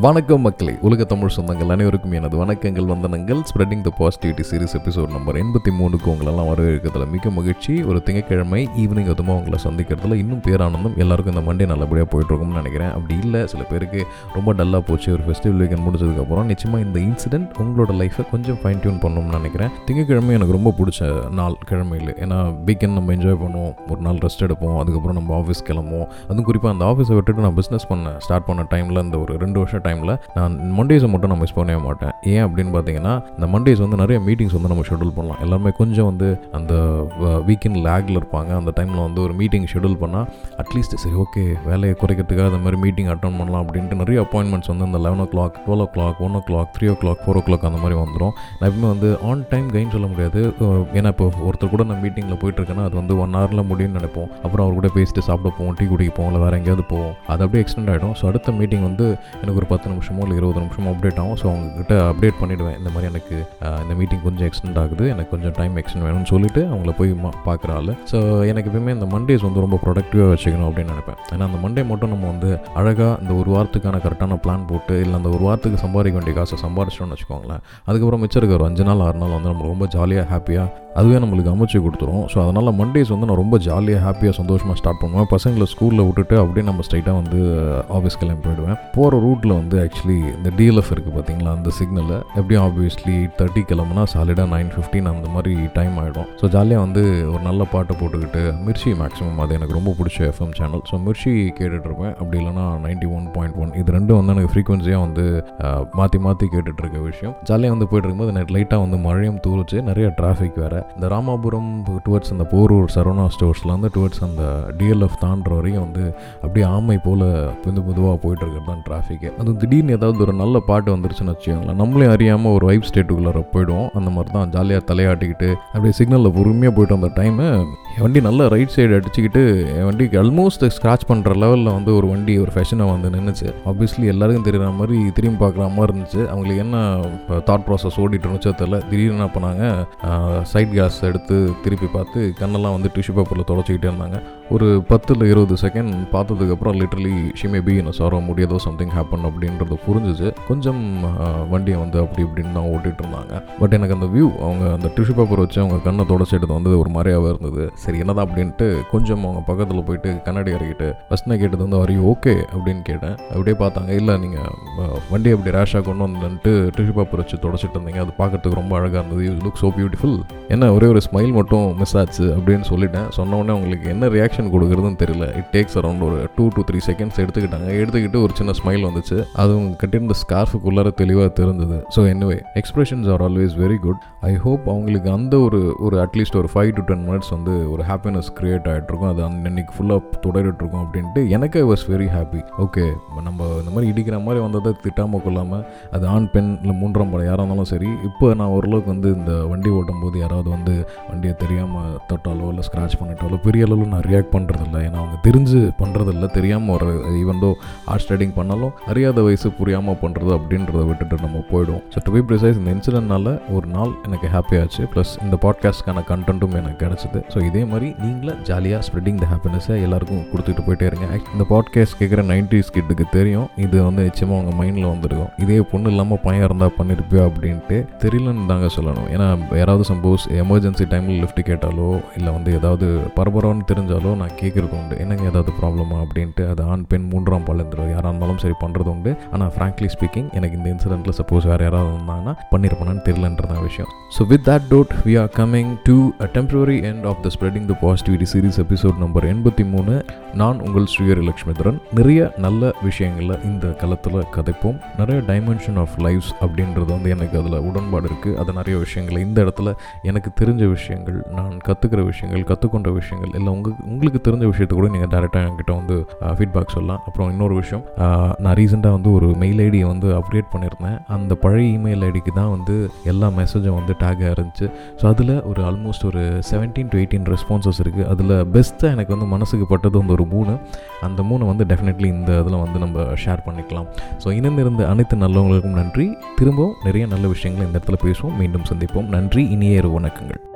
வணக்கம் மக்களே உலக தமிழ் சொந்தங்கள் அனைவருக்கும் எனது வணக்கங்கள் வந்தனங்கள். Spreading the positivity series episode number எண்பத்தி மூணுக்கு உங்களெல்லாம் வரவேற்கிறதுல மிக மகிழ்ச்சி. ஒரு திங்கக்கிழமை ஈவினிங் அதுமா உங்களை சந்திக்கிறதுல இன்னும் பேரானந்தம். எல்லாருக்கும் இந்த மண்டே நல்லபடியாக போயிட்டுருக்கும்னு நினைக்கிறேன். அப்படி இல்லை சில பேருக்கு ரொம்ப டல்லாக போச்சு. ஒரு ஃபெஸ்டிவல் வீக்கெண்ட் முடிச்சதுக்கப்புறம் நிச்சயமாக இந்த இன்சிடென்ட் உங்களோட லைஃப்பை கொஞ்சம் ஃபைன் டியூன் பண்ணணும்னு நினைக்கிறேன். திங்கக்கிழமை எனக்கு ரொம்ப பிடிச்ச நாள் கிழமையில். ஏன்னா வீக்கெண்ட் நம்ம என்ஜாய் பண்ணுவோம். ஒரு நாள் ரெஸ்ட் எடுப்போம். அதுக்கப்புறம் நம்ம ஆஃபீஸ் கிளம்புவோம். அதுவும் குறிப்பாக அந்த ஆஃபீஸை விட்டுட்டு நான் பிஸ்னஸ் பண்ண ஸ்டார்ட் பண்ண டைமில் இந்த ஒரு ரெண்டு வருஷம் டைமில் நான் மண்டேஸை மட்டும் நான் மிஸ் பண்ணவே மாட்டேன். ஏன் அப்படின்னு பார்த்தீங்கன்னா இந்த மண்டேஸ் வந்து நிறைய மீட்டிங்ஸ் வந்து நம்ம ஷெடியூல் பண்ணலாம். எல்லாருமே கொஞ்சம் வந்து அந்த வீக்கெண்ட் லேக்கில் இருப்பாங்க. அந்த டைமில் வந்து ஒரு மீட்டிங் ஷெடியூல் பண்ணால் அட்லீஸ்ட் சரி ஓகே வேலையை குறைக்கிறதுக்காக அந்த மாதிரி மீட்டிங் அட்டன் பண்ணலாம் அப்படின்ட்டு நிறைய அப்பாயின்மெண்ட்ஸ் வந்து இந்த eleven o'clock twelve o'clock one o'clock three o'clock four o'clock அந்த மாதிரி வந்துடும் நான் எப்பவுமே வந்து ஆன் டைம் கைன்னு சொல்ல முடியாது. ஏன்னா இப்போ ஒருத்தர் கூட நான் மீட்டிங்கில் போயிட்டுருக்கேன்னா அது வந்து ஒன் ஹவரில் முடியும்னு நினைப்போம். அப்புறம் அவர் கூட பேசிட்டு சாப்பிட போவோம் டீ குடிக்க போவோம் இல்லை வேறு எங்கேயாவது போவோம். அது அப்படியே எக்ஸ்டெண்ட் ஆகிடும் ஸோ அடுத்த மீட்டிங் வந்து எனக்கு ஒரு பத்து நிமிஷமோ இல்லை இருபது நிமிஷமோ அப்டேட் ஆகும். ஸோ அவங்கக்கிட்ட அப்டேட் பண்ணிவிடுவேன் இந்த மாதிரி எனக்கு இந்த மீட்டிங் கொஞ்சம் எக்ஸ்டெண்ட் ஆகுது. எனக்கு கொஞ்சம் டைம் எக்ஸ்டெண்ட் வேணும்னு சொல்லிட்டு அவங்கள போய் மா- பார்க்குற ஆள். ஸோ எனக்கு எப்பவுமே இந்த மண்டேஸ் வந்து ரொம்ப ப்ரொடக்டிவாக வச்சுக்கணும் அப்படின்னு நினைப்பேன். ஏன்னா அந்த மண்டே மட்டும் நம்ம வந்து அழகாக இந்த ஒரு வாரத்துக்கான கரெக்டான பிளான் போட்டு இல்லை அந்த ஒரு வாரத்துக்கு சம்பாதிக்க வேண்டிய காசை சம்பாரிச்சிட்டோம்னு வச்சுக்கோங்களேன். அதுக்கப்புறம் மிச்சம் ஒரு அஞ்சு நாள் ஆறு நாள் வந்து நம்ம ரொம்ப ஜாலியாக ஹாப்பியாக அதுவே நம்மளுக்கு அமைச்சு கொடுத்துரும். ஸோ அதனால் மண்டேஸ் வந்து நான் ரொம்ப ஜாலியாக ஹாப்பியாக சந்தோஷமாக ஸ்டார்ட் பண்ணுவேன். பசங்களை ஸ்கூலில் விட்டுட்டு அப்படியே நம்ம ஸ்ட்ரைட்டாக வந்து ஆஃபீஸ் கிளம்பி போயிடுவேன். போகிற ரூட்டில் வந்து ஆக்சுவலி இந்த டிஎல்எஃப் இருக்குது பார்த்தீங்களா அந்த சிக்னலில் எப்படியும் ஆப்வியஸ்லி தேர்ட்டி கிளம்புனா சாலிடாக நைன் ஃபிஃப்டின் அந்த மாதிரி டைம் ஆகிடும் ஸோ ஜாலியாக வந்து ஒரு நல்ல பாட்டை போட்டுக்கிட்டு மிர்ச்சி மேக்ஸிமம் அது எனக்கு ரொம்ப பிடிச்ச எஃப்எம் சேனல் ஸோ மிர்ச்சி கேட்டுட்ருப்பேன் அப்படி இல்லைனா நைன்டி ஒன் பாயிண்ட் ஒன் இது ரெண்டும் வந்து எனக்கு ஃப்ரீக்வன்சியாக வந்து மாற்றி மாற்றி கேட்டுட்ருக்க விஷயம். ஜாலியாக வந்து போயிட்டு இருக்கும்போது நைட் லைட்டாக வந்து மழையும் தூரிச்சு. நிறைய டிராஃபிக் வேறு. இந்த ராமாபுரம் டுவர்ட்ஸ் அந்த போரூர் சரவணா ஸ்டோர்ஸ்லேருந்து டுவர்ட்ஸ் அந்த டிஎல்எஃப் தாண்டுற வரைக்கும் வந்து அப்படியே ஆமை போல் புது புதுவாக போயிட்டுருக்கிறது தான் டிராஃபிக்கு அது திடீர்னு ஏதாவது ஒரு நல்ல பாட்டு வந்துருச்சுன்னு வச்சுக்கோங்களேன் நம்மளே அறியாமல் ஒரு வைப் ஸ்டேட்டுக்குள்ளார போயிடுவோம். அந்த மாதிரி தான் ஜாலியாக தலையாட்டிக்கிட்டு அப்படியே சிக்னலில் பொறுமையாக போயிட்டு வந்த டைமு என் வண்டி நல்லா ரைட் சைடு அடிச்சுக்கிட்டு என் வண்டிக்கு ஆல்மோஸ்ட் ஸ்க்ராச் பண்ணுற லெவலில் வந்து ஒரு வண்டி ஒரு ஃபேஷனாக வந்து நின்றுச்சு ஆப்வியஸ்லி எல்லாருக்கும் தெரியுற மாதிரி திரும்பி பார்க்குற மாதிரி இருந்துச்சு. அவங்களுக்கு என்ன தாட் ப்ராசஸ் ஓடிட்டு இருந்துச்சோ தெரியல. திடீர்னு என்ன பண்ணாங்க சைட் கேஸ் எடுத்து திருப்பி பார்த்து கண்ணெல்லாம் வந்து டிஷ்யூ பேப்பரில் தொடச்சிக்கிட்டே இருந்தாங்க. ஒரு பத்தில் இருபது செகண்ட் பார்த்ததுக்கப்புறம் லிட்டரலி ஷி மே பி என்ன சாரோ முடியாதோ சம்திங் ஹேப்பன் அப்படின்றது புரிஞ்சுச்சு கொஞ்சம் வண்டியை வந்து அப்படி இப்படின்னு தான் ஓட்டிகிட்டு இருந்தாங்க. பட் எனக்கு அந்த வியூ அவங்க அந்த டிஷ்யூ பேப்பர் வச்சு அவங்க கண்ணை தொடச்சிட்டு வந்து ஒரு மாதிரியாகவே இருந்தது. சரி என்னதான் அப்படின்ட்டு கொஞ்சம் அவங்க பக்கத்தில் போயிட்டு கண்ணாடி இறக்கிட்டு ஃபஸ்ட் நான் கேட்டது வந்து வரையும் ஓகே அப்படின்னு கேட்டேன். அப்படியே பார்த்தாங்க இல்லை நீங்கள் வண்டி அப்படி ரேஷாக கொண்டு வந்துட்டு டிஷ்யூ பேப்பர் வச்சு தொடச்சிட்டு இருந்தீங்க. அது பார்க்கறதுக்கு ரொம்ப அழகாக இருந்தது. யூ லுக் ஸோ பியூட்டிஃபுல் என்ன ஒரே ஒரு ஸ்மைல் மட்டும் மிஸ் ஆச்சு அப்படின்னு சொல்லிட்டேன். சொன்னோடனே அவங்களுக்கு உங்களுக்கு என்ன ரியாக்ஷன் கொடுக்குறதுன்னு தெரியல. இட் டேக்ஸ் அரௌண்ட் ஒரு டூ டூ த்ரீ செகண்ட்ஸ் எடுத்துக்கிட்டாங்க. எடுத்துக்கிட்டு ஒரு சின்ன ஸ்மைல் வந்துச்சு. அது அவங்க கட்டியிருந்த ஸ்கார்ஃபுக்குள்ளார தெளிவாக தெரிஞ்சது so anyway expressions are always very good I hope அவங்களுக்கு அந்த ஒரு ஒரு அட்லீஸ்ட் ஒரு ஃபைவ் டு டென் மினிட்ஸ் வந்து ஒரு ஹாப்பினஸ் கிரியேட் ஆகிட்ருக்கும் அது அன்னைக்கு ஃபுல்லாக தொடரிட்டுருக்கும் அப்படின்ட்டு எனக்கு I was very happy okay நம்ம இந்த மாதிரி இடிக்கிற மாதிரி வந்ததை திட்டாமல் கொள்ளாமல் அது ஆண் பெண் இல்லை மூன்றாம் படம் யாராக இருந்தாலும் சரி இப்போ நான் ஓரளவுக்கு வந்து இந்த வண்டி ஓட்டும் போது யாராவது வந்து வண்டியை தெரியாமல் தொட்டாலோ இல்லை ஸ்க்ராச் பண்ணிட்டாலோ பெரிய அளவில் நான் ரியாக்ட் பண்ணுறதில்ல ஏன்னா அவங்க தெரிஞ்சு பண்ணுறதில்ல தெரியாமல் வர ஈவன் தோ ஹார்ட் ஸ்டைடிங் பண்ணாலும் அறியாத வயசு புரியாமல் பண்ணுறது அப்படின்றத விட்டுட்டு நம்ம போயிடும் ஸோ டு பி ப்ரிசைஸ் இந்த இன்சிடென்ட்னால ஒரு நாள் எனக்கு ஹாப்பியாச்சு ப்ளஸ் இந்த பாட்காஸ்ட்க்கான கண்டென்ட்டும் எனக்கு கிடச்சிது. ஸோ இதே மாதிரி நீங்களும் ஜாலியாக ஸ்ப்ரெட்டிங் த ஹாப்பினஸை எல்லாருக்கும் கொடுத்துட்டு போயிட்டே இருங்க. இந்த பாட்காஸ்ட் கேட்குற நைன்டிஸ் கிட்டுக்கு தெரியும். இது வந்து நிச்சயமாக அவங்க மைண்டில் வந்துருக்கும். இதே பொண்ணு இல்லாமல் பையன் இருந்தால் பண்ணியிருப்பியோ அப்படின்ட்டு தெரியலன்னு தாங்க சொல்லணும். ஏன்னா யாராவது சப்போஸ் எமர்ஜென்சி டைமில் லிஃப்ட் கேட்டாலோ இல்லை வந்து ஏதாவது பரபரம்னு தெரிஞ்சாலோ நான் கேட்குறது உண்டு. என்னங்க ஏதாவது ப்ராப்ளமா அப்படின்ட்டு அது ஆண் பெண் மூன்றாம் பாலேந்திரம் யாராக இருந்தாலும் சரி பண்ணுறது உண்டு. ஆனால் ஃப்ராங்க்லி ஸ்பீக்கிங் எனக்கு இந்த இன்சிடென்ட்டில் சப்போஸ் வேறு யாராவது இருந்தாங்கன்னா பண்ணியிருப்பானு தெரியலன்றதான் விஷயம். So with that note we are coming to a temporary end of the spreading the positivity series episode number எண்பத்தி மூணு. நான் உங்கள் ஸ்ரீஹரி லட்சுமிதரன் நிறைய நல்ல விஷயங்களை இந்த களத்தில் கதைப்போம். நிறைய டைமென்ஷன் ஆஃப் லைஃப்ஸ் அப்படின்றது வந்து எனக்கு அதில் உடன்பாடு இருக்குது அது நிறைய விஷயங்களை இந்த இடத்துல எனக்கு எனக்கு தெரிஞ்ச விஷயங்கள் நான் கற்றுக்கிற விஷயங்கள் கற்றுக்கொண்ட விஷயங்கள் இல்லை உங்கள் உங்களுக்கு தெரிஞ்ச விஷயத்தை கூட நீங்கள் டேரெக்டாக என்கிட்ட வந்து ஃபீட்பேக் சொல்லலாம். அப்புறம் இன்னொரு விஷயம் நான் ரீசெண்டாக வந்து ஒரு மெயில் ஐடியை வந்து அப்டேட் பண்ணியிருந்தேன் அந்த பழைய இமெயில் ஐடிக்கு தான் வந்து எல்லா மெசேஜும் வந்து டேக்காக இருந்துச்சு. ஸோ அதில் ஒரு ஆல்மோஸ்ட் ஒரு செவன்டீன் டு எயிட்டீன் ரெஸ்பான்சஸ் இருக்குது அதில் பெஸ்ட்டாக எனக்கு வந்து மனசுக்கு பட்டது வந்து ஒரு மூணு. அந்த மூணு வந்து டெஃபினெட்லி இந்த இதில் வந்து நம்ம ஷேர் பண்ணிக்கலாம். ஸோ இணைந்திருந்த அனைத்து நல்லவங்களுக்கும் நன்றி. திரும்பவும் நிறைய நல்ல விஷயங்களை இந்த இடத்துல பேசுவோம். மீண்டும் சந்திப்போம். நன்றி. இனிய உனக்கு வணக்கங்கள்